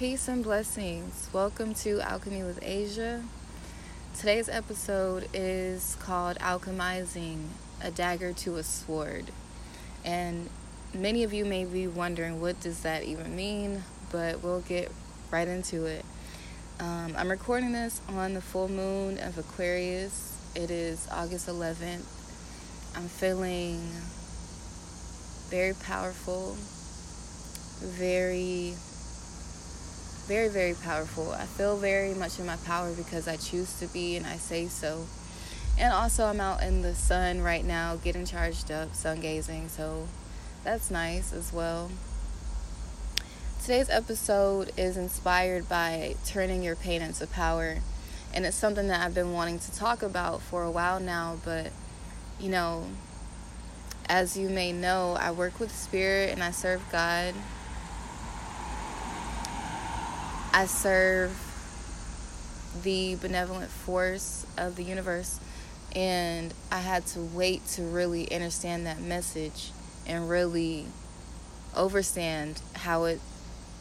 Peace and blessings. Welcome to Alchemy with Asia. Today's episode is called Alchemizing a Dagger to a Sword. And many of you may be wondering what does that even mean, but we'll get right into it. Um, I'm recording this on the full moon of Aquarius. It is August 11th. I'm feeling very powerful, very very, very powerful. I feel very much in my power because I choose to be and I say so. And also, I'm out in the sun right now getting charged up, sun gazing, so that's nice as well. Today's episode is inspired by turning your pain into power. And it's something that I've been wanting to talk about for a while now, but you know, as you may know, I work with spirit and I serve God I serve the benevolent force of the universe, and I had to wait to really understand that message and really understand how it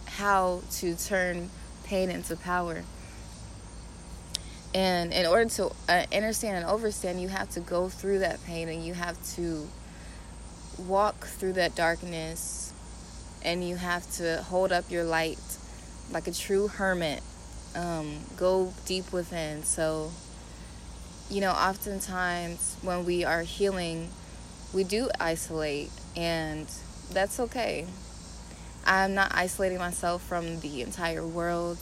how to turn pain into power. And in order to uh, understand and understand, you have to go through that pain and you have to walk through that darkness and you have to hold up your light like a true hermit, um, go deep within. So, you know, oftentimes when we are healing, we do isolate, and that's okay. I'm not isolating myself from the entire world.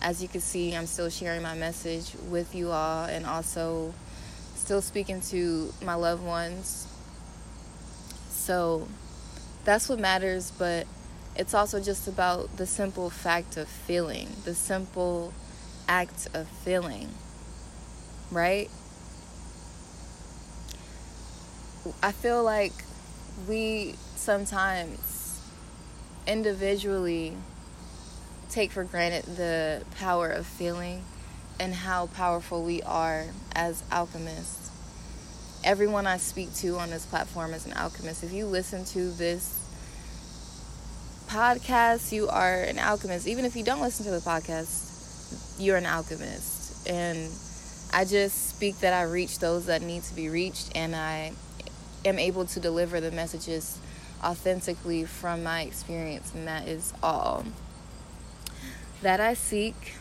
As you can see, I'm still sharing my message with you all and also still speaking to my loved ones. So that's what matters, but it's also just about the simple fact of feeling, the simple act of feeling, right? I feel like we sometimes individually take for granted the power of feeling and how powerful we are as alchemists. Everyone I speak to on this platform is an alchemist. If you listen to this podcast, you are an alchemist. Even if you don't listen to the podcast, you're an alchemist. And I just speak that I reach those that need to be reached, and I am able to deliver the messages authentically from my experience, and that is all that I seek.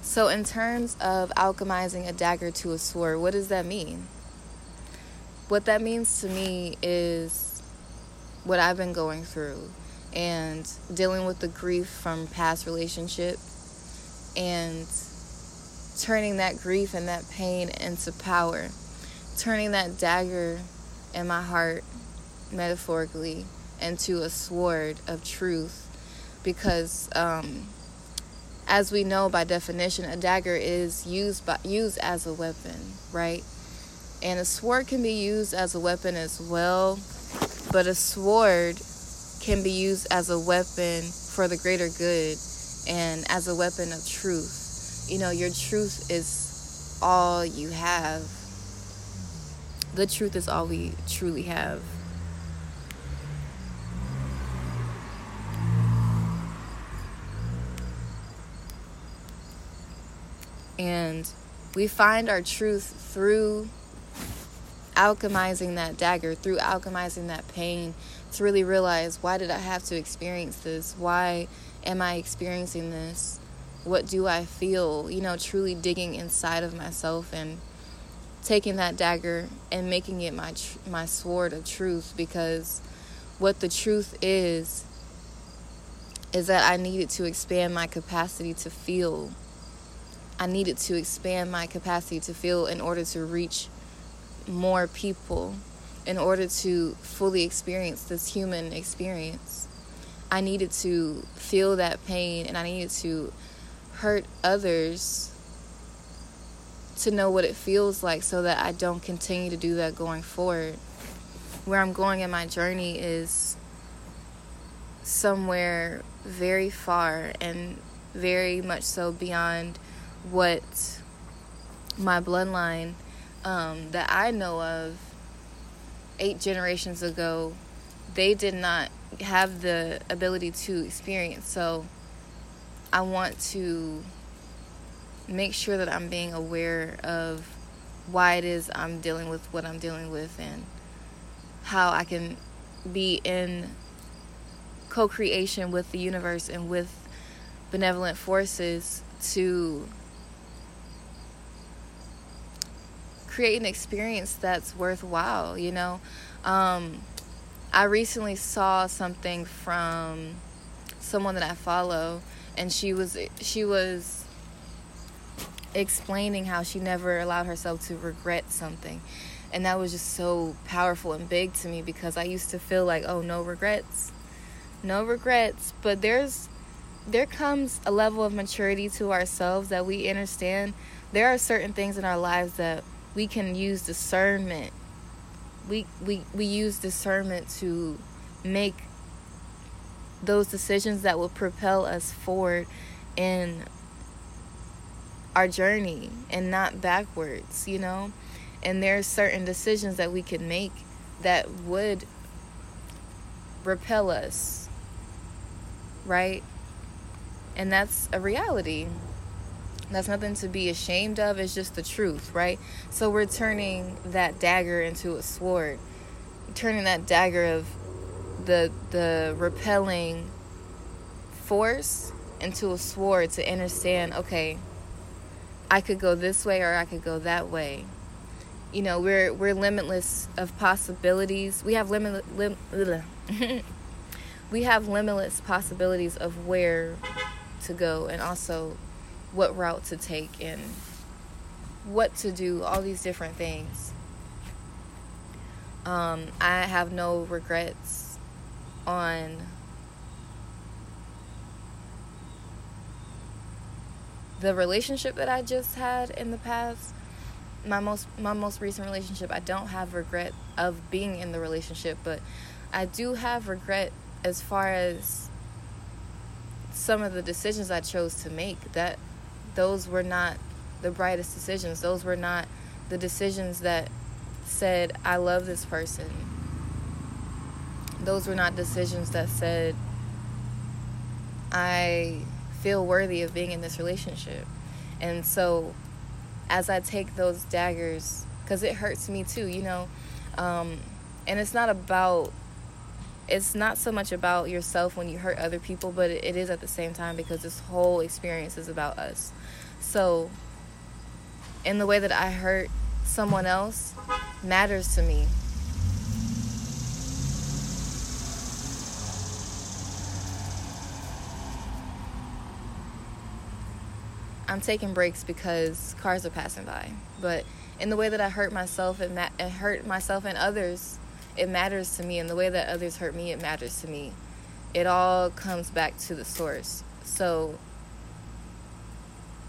So, in terms of alchemizing a dagger to a sword, what does that mean? What that means to me is what I've been going through and dealing with the grief from past relationship and turning that grief and that pain into power. Turning that dagger in my heart metaphorically into a sword of truth. Because um, as we know by definition a dagger is used by used as a weapon right? And a sword can be used as a weapon as well but a sword can be used as a weapon for the greater good and as a weapon of truth. You know, your truth is all you have. The truth is all we truly have. And we find our truth through alchemizing that dagger, through alchemizing that pain, to really realize why did I have to experience this? Why am I experiencing this? What do I feel? You know, truly digging inside of myself and taking that dagger and making it my tr- my sword of truth because what the truth is is that I needed to expand my capacity to feel. I needed to expand my capacity to feel in order to reach more people in order to fully experience this human experience. I needed to feel that pain and I needed to hurt others to know what it feels like so that I don't continue to do that going forward. Where I'm going in my journey is somewhere very far and very much so beyond what my bloodline um, that I know of eight generations ago, they did not have the ability to experience. So I want to make sure that I'm being aware of why it is I'm dealing with what I'm dealing with and how I can be in co creation with the universe and with benevolent forces to create an experience that's worthwhile, you know? Um, I recently saw something from someone that I follow and she was she was explaining how she never allowed herself to regret something. And that was just so powerful and big to me because I used to feel like, oh, no regrets. No regrets, but there's there comes a level of maturity to ourselves that we understand there are certain things in our lives that we can use discernment. We we we use discernment to make those decisions that will propel us forward in our journey and not backwards, you know? And there's certain decisions that we can make that would repel us, right? And that's a reality. That's nothing to be ashamed of, it's just the truth, right? So we're turning that dagger into a sword, turning that dagger of the the repelling force into a sword to understand okay i could go this way or i could go that way you know we're we're limitless of possibilities we have limit lim, we have limitless possibilities of where to go and also what route to take and what to do all these different things. Um, i have no regrets on the relationship that I just had in the past. My most my most recent relationship I don't have regret of being in the relationship but I do have regret as far as some of the decisions I chose to make that those were not the brightest decisions those were not the decisions that said I love this person those were not decisions that said, I feel worthy of being in this relationship. And so, as I take those daggers, because it hurts me too, you know, um, and it's not about, it's not so much about yourself when you hurt other people, but it, is at the same time because this whole experience is about us. So, in the way that I hurt someone else matters to me I'm taking breaks because cars are passing by. But in the way that I hurt myself, it, ma- hurt myself and others. It matters to me, and the way that others hurt me, it matters to me. It all comes back to the source. So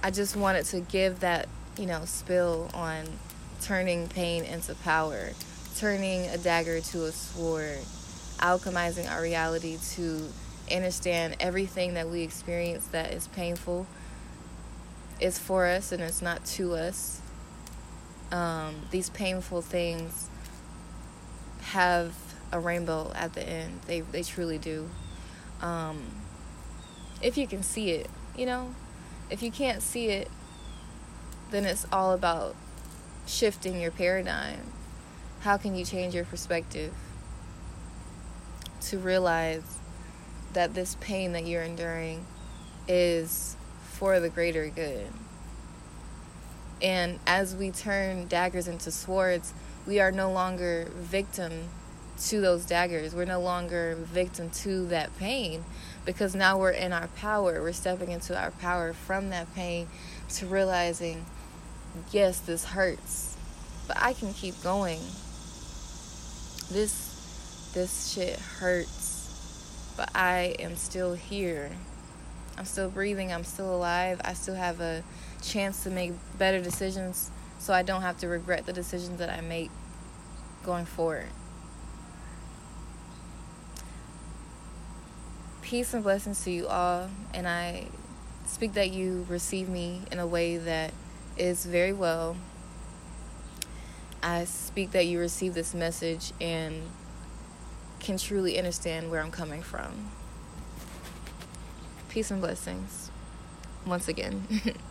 I just wanted to give that, you know, spill on turning pain into power, turning a dagger to a sword, alchemizing our reality to understand everything that we experience that is painful is for us and it's not to us. Um, these painful things have a rainbow at the end. They they truly do. Um, if you can see it, you know, if you can't see it, then it's all about shifting your paradigm. How can you change your perspective to realize that this pain that you're enduring is for the greater good. And as we turn daggers into swords, we are no longer victim to those daggers. We're no longer victim to that pain because now we're in our power. We're stepping into our power from that pain to realizing, yes, this hurts, but I can keep going. This this shit hurts, but I am still here. I'm still breathing, I'm still alive, I still have a chance to make better decisions so I don't have to regret the decisions that I make going forward. Peace and blessings to you all, and I speak that you receive me in a way that is very well. I speak that you receive this message and can truly understand where I'm coming from. Peace and blessings. once again.